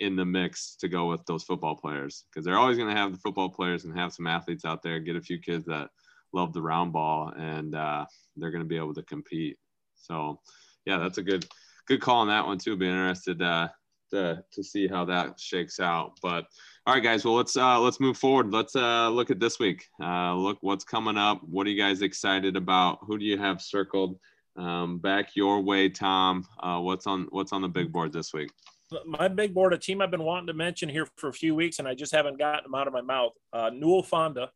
Speaker 1: in the mix to go with those football players? Because they're always going to have the football players and have some athletes out there. Get a few kids that love the round ball, and uh, they're going to be able to compete. So, yeah, that's a good good call on that one too. Be interested uh, to to see how that shakes out. But all right, guys. Well, let's uh, let's move forward. Let's uh, look at this week. Uh, look what's coming up. What are you guys excited about? Who do you have circled? Um, back your way, Tom. Uh, what's on what's on the big board this week?
Speaker 5: My big board, a team I've been wanting to mention here for a few weeks, and I just haven't gotten them out of my mouth. Uh, Newell Fonda,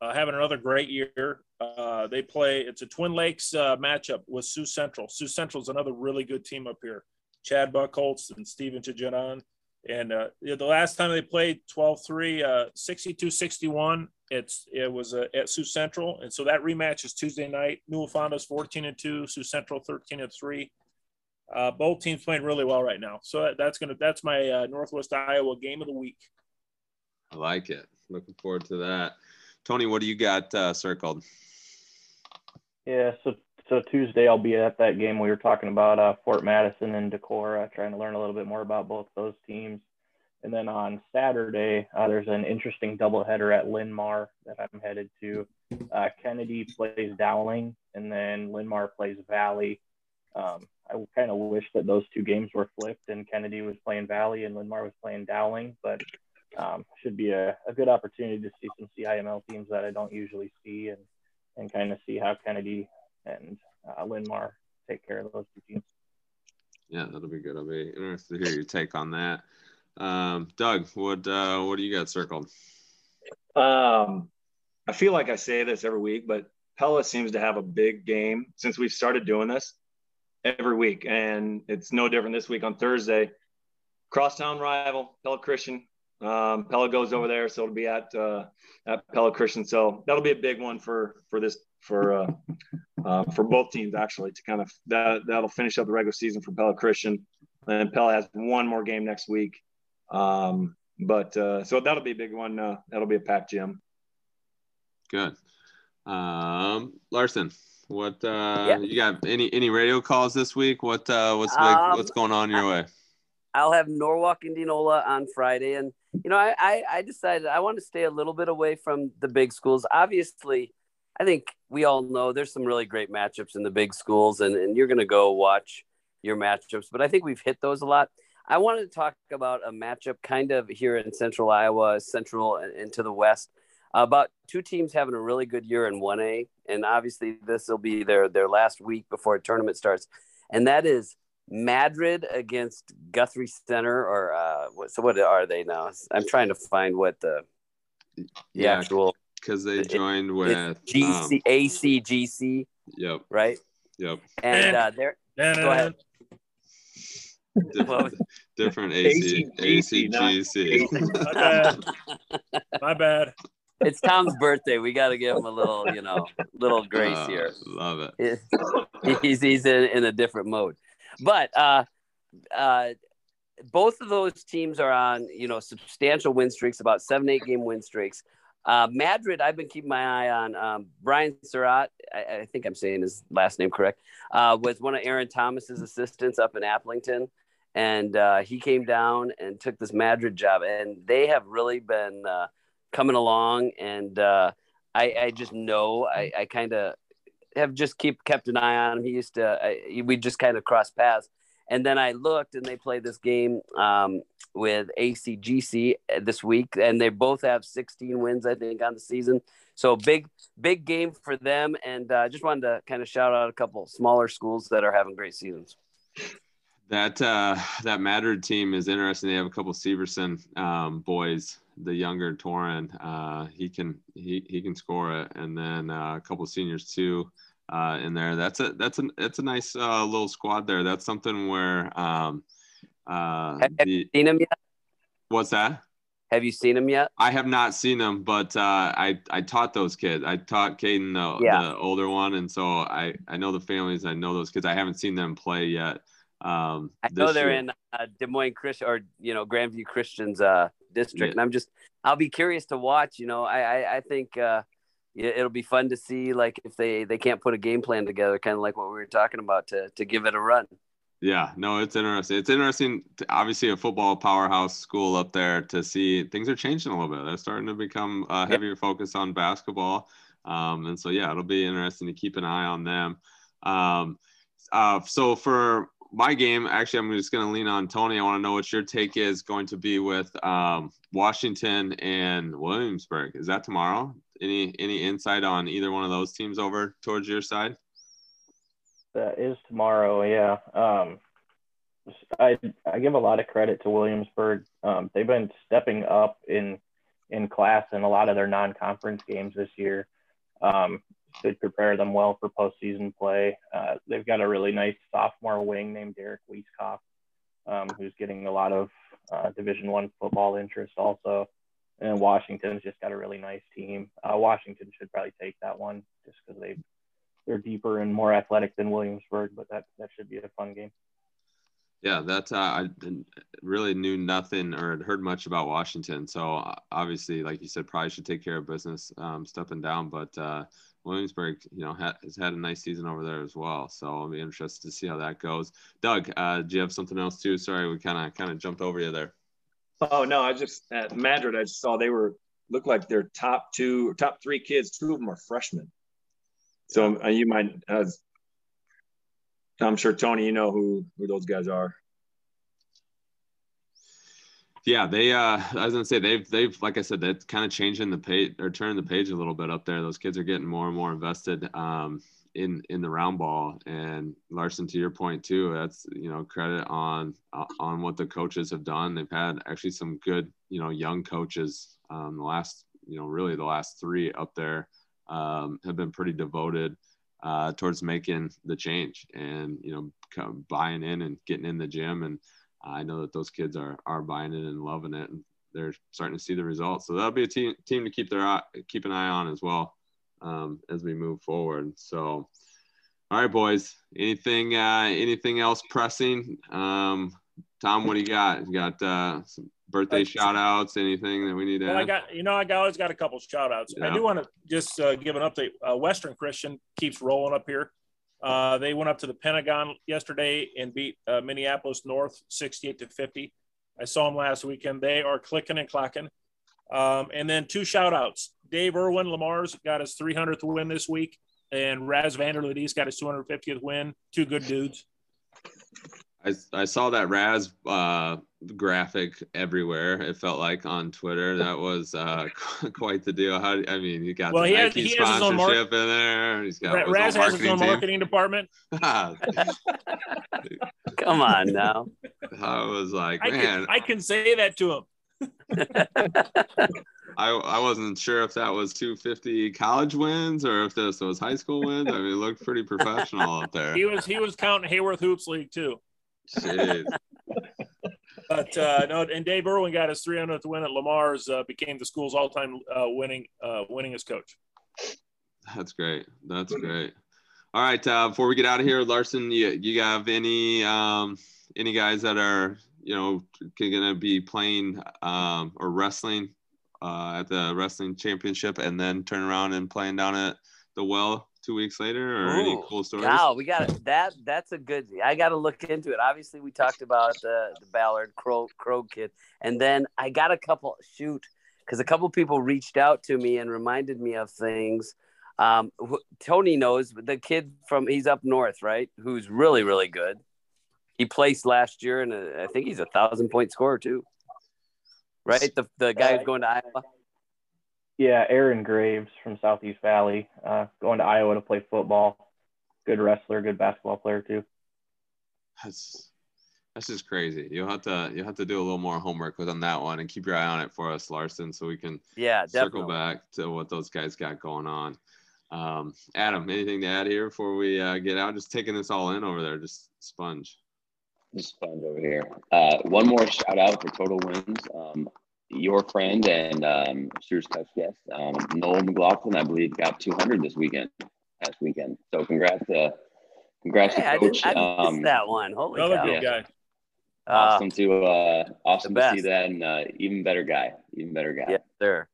Speaker 5: uh, having another great year. Uh, they play. It's a Twin Lakes uh, matchup with Sioux Central. Sioux Central is another really good team up here. Chad Buckholtz and Steven Chajadan. And uh, the last time they played 12-3, uh, 62-61, it's it was uh, at Sioux Central, and so that rematch is Tuesday night. Newell Fonda's 14 and two, Sioux Central 13 and three. Uh, both teams playing really well right now. So that, that's gonna that's my uh, Northwest Iowa game of the week.
Speaker 1: I like it. Looking forward to that. Tony, what do you got uh, circled?
Speaker 7: Yeah, so so Tuesday I'll be at that game we were talking about, uh, Fort Madison and Decorah, trying to learn a little bit more about both those teams. And then on Saturday, uh, there's an interesting doubleheader at Linn-Mar that I'm headed to. Uh, Kennedy plays Dowling, and then Linn-Mar plays Valley. Um, I kind of wish that those two games were flipped and Kennedy was playing Valley and Linn-Mar was playing Dowling, but um, should be a, a good opportunity to see some CIML teams that I don't usually see and, and kind of see how Kennedy and uh, Linn-Mar take care of those two teams.
Speaker 1: Yeah, that'll be good. I'll be interested to hear your take on that. Um, Doug, what uh, what do you got circled?
Speaker 6: Um, I feel like I say this every week, but Pella seems to have a big game since we've started doing this every week, and it's no different this week on Thursday. Crosstown rival Pella Christian. Um, Pella goes over there, so it'll be at uh, at Pella Christian. So that'll be a big one for for this for uh, uh, for both teams actually to kind of that that'll finish up the regular season for Pella Christian, and Pella has one more game next week. Um, but uh, so that'll be a big one. Uh, that'll be a packed gym.
Speaker 1: Good. Um, Larson, what uh, yeah. you got? Any any radio calls this week? What uh, what's big, um, what's going on your way?
Speaker 4: I'll have Norwalk Indianola on Friday, and you know I, I I decided I want to stay a little bit away from the big schools. Obviously, I think we all know there's some really great matchups in the big schools, and, and you're going to go watch your matchups. But I think we've hit those a lot. I wanted to talk about a matchup kind of here in central Iowa, central and to the west, about two teams having a really good year in 1A. And obviously, this will be their, their last week before a tournament starts. And that is Madrid against Guthrie Center, or uh, what, so what are they now? I'm trying to find what the, the yeah, actual
Speaker 1: because they joined it, with
Speaker 4: GC um, ACGC.
Speaker 1: Yep.
Speaker 4: Right.
Speaker 1: Yep.
Speaker 4: And uh, they're go ahead.
Speaker 1: Different, different AC, ACGC.
Speaker 5: My bad. My bad.
Speaker 4: It's Tom's birthday. We got to give him a little, you know, little grace uh, here.
Speaker 1: Love it.
Speaker 4: He's he's in, in a different mode, but uh, uh, both of those teams are on, you know, substantial win streaks, about seven, eight game win streaks. Uh, Madrid, I've been keeping my eye on. Um, Brian Surratt, I, I, think I'm saying his last name correct, uh, was one of Aaron Thomas's assistants up in Aplington. And uh, he came down and took this Madrid job. And they have really been uh, coming along. And uh, I, I, just know I, I kind of have just keep kept an eye on him. He used to, I, we just kind of cross paths. And then I looked and they played this game um, with ACGC this week, and they both have 16 wins, I think, on the season. So big, big game for them. And uh, just wanted to kind of shout out a couple smaller schools that are having great seasons.
Speaker 1: That uh, that Madrid team is interesting. They have a couple Severson um, boys. The younger Torin, uh, he can he he can score it, and then uh, a couple seniors too uh, in there. That's a that's a that's a nice uh, little squad there. That's something where um, uh,
Speaker 4: have, the, you seen him yet?
Speaker 1: What's that?
Speaker 4: Have you seen him yet?
Speaker 1: I have not seen them, but uh, I I taught those kids. I taught Caden the, yeah. the older one, and so I I know the families. I know those kids. I haven't seen them play yet. Um,
Speaker 4: I know they're year. in uh, Des Moines Christian or you know Grandview Christian's uh, district, yeah. and I'm just I'll be curious to watch. You know, I I, I think uh, it'll be fun to see like if they they can't put a game plan together kind of like what we were talking about to to give it a run.
Speaker 1: Yeah no it's interesting. It's interesting to, obviously a football powerhouse school up there to see things are changing a little bit. They're starting to become a heavier yeah. focus on basketball. Um, and so yeah it'll be interesting to keep an eye on them. Um, uh, so for my game actually i'm just going to lean on tony. I want to know what your take is going to be with um, washington and williamsburg. Is that tomorrow any any insight on either one of those teams over towards your side?
Speaker 7: That is tomorrow. Yeah. Um, I I give a lot of credit to Williamsburg. Um, they've been stepping up in in class in a lot of their non-conference games this year. Um, to prepare them well for postseason play. Uh, they've got a really nice sophomore wing named Derek Weiskopf, um, who's getting a lot of uh, Division One football interest also. And Washington's just got a really nice team. Uh, Washington should probably take that one just because they they're deeper and more athletic than Williamsburg, but that that should be a fun game.
Speaker 1: Yeah, that's uh, I really knew nothing or had heard much about Washington. So uh, obviously, like you said, probably should take care of business um, stepping down. But uh, Williamsburg, you know, ha- has had a nice season over there as well. So I'll be interested to see how that goes. Doug, uh, do you have something else too? Sorry, we kind of kind of jumped over you there.
Speaker 6: Oh no, I just at Madrid, I just saw they were look like their top two, top three kids. Two of them are freshmen. So uh, you might, as I'm sure Tony, you know who who those guys are.
Speaker 1: Yeah, they. Uh, I was gonna say they've they've like I said they're kind of changing the page or turning the page a little bit up there. Those kids are getting more and more invested um, in in the round ball. And Larson, to your point too, that's you know credit on on what the coaches have done. They've had actually some good you know young coaches. Um, the last you know really the last three up there um, have been pretty devoted uh, towards making the change and you know buying in and getting in the gym and I know that those kids are are buying it and loving it and they're starting to see the results so that'll be a team team to keep their eye, keep an eye on as well um, as we move forward so all right boys anything uh, anything else pressing um, Tom what do you got you got uh, some birthday shout outs, anything that we need to
Speaker 5: well,
Speaker 1: add?
Speaker 5: I got, you know, I always got a couple shout outs. Yeah. I do want to just uh, give an update. Uh, Western Christian keeps rolling up here. Uh, they went up to the Pentagon yesterday and beat uh, Minneapolis North 68 to 50. I saw them last weekend. They are clicking and clacking. Um, and then two shout outs. Dave Irwin Le Mars got his 300th win this week, and Raz Vanderledi's got his 250th win. Two good dudes.
Speaker 1: I, I saw that Raz uh, graphic everywhere. It felt like on Twitter. That was uh, quite the deal. How I mean, he got
Speaker 5: well,
Speaker 1: the
Speaker 5: he
Speaker 1: Nike
Speaker 5: has, he
Speaker 1: sponsorship
Speaker 5: mar-
Speaker 1: in there. He's got
Speaker 5: Raz has his own
Speaker 1: team.
Speaker 5: marketing department.
Speaker 4: Come on now.
Speaker 1: I was like,
Speaker 5: I
Speaker 1: man,
Speaker 5: can, I can say that to him.
Speaker 1: I, I wasn't sure if that was 250 college wins or if this was high school wins. I mean, it looked pretty professional up there.
Speaker 5: He was he was counting Hayworth Hoops League too.
Speaker 1: Jeez.
Speaker 5: But uh, no, and Dave Irwin got his 300th win at Le Mars, uh, became the school's all-time uh, winning uh, winningest coach.
Speaker 1: That's great. That's great. All right, uh, before we get out of here, Larson, you you have any um, any guys that are you know to be playing um, or wrestling uh, at the wrestling championship, and then turn around and playing down at the well two weeks later, or Ooh, any cool stories?
Speaker 4: Wow, we got it. That that's a good. I got to look into it. Obviously, we talked about the the Ballard Crow Crow kid, and then I got a couple shoot because a couple people reached out to me and reminded me of things. Um, Tony knows the kid from he's up north, right? Who's really really good. He placed last year, and I think he's a thousand point scorer too. Right, the the guy who's going to Iowa.
Speaker 7: Yeah, Aaron Graves from Southeast Valley, uh, going to Iowa to play football. Good wrestler, good basketball player too.
Speaker 1: That's that's just crazy. You'll have to you'll have to do a little more homework with on that one and keep your eye on it for us, Larson, so we can
Speaker 4: yeah
Speaker 1: circle back to what those guys got going on. Um, Adam, anything to add here before we uh, get out? Just taking this all in over there, just sponge.
Speaker 3: Just sponge over here. Uh, one more shout out for total wins. Um, your friend and um, Shooter's Touch guest, um, Noel McLaughlin, I believe, got 200 this weekend, Last weekend. So congrats to, congrats
Speaker 4: hey,
Speaker 3: to Coach.
Speaker 4: I, did, I um, that one. Holy
Speaker 5: another
Speaker 4: cow.
Speaker 5: good guy.
Speaker 3: Awesome uh, to uh, awesome to see that, and uh, even better guy, even better guy.
Speaker 4: Yeah, sir.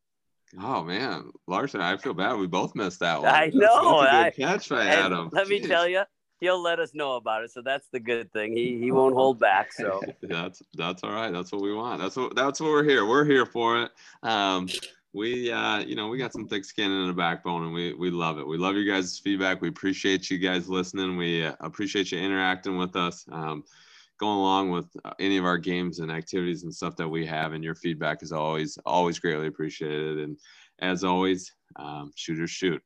Speaker 1: Oh man, Larson, I feel bad. We both missed that one.
Speaker 4: I know.
Speaker 1: That's, that's a good I, catch by Adam.
Speaker 4: Let Jeez. me tell you, he'll let us know about it. So that's the good thing. He he won't hold back. So
Speaker 1: that's that's all right. That's what we want. That's what that's what we're here. We're here for it. Um, we uh, you know we got some thick skin and a backbone, and we we love it. We love you guys' feedback. We appreciate you guys listening. We uh, appreciate you interacting with us. Um, going along with uh, any of our games and activities and stuff that we have and your feedback is always always greatly appreciated and as always um, shooters shoot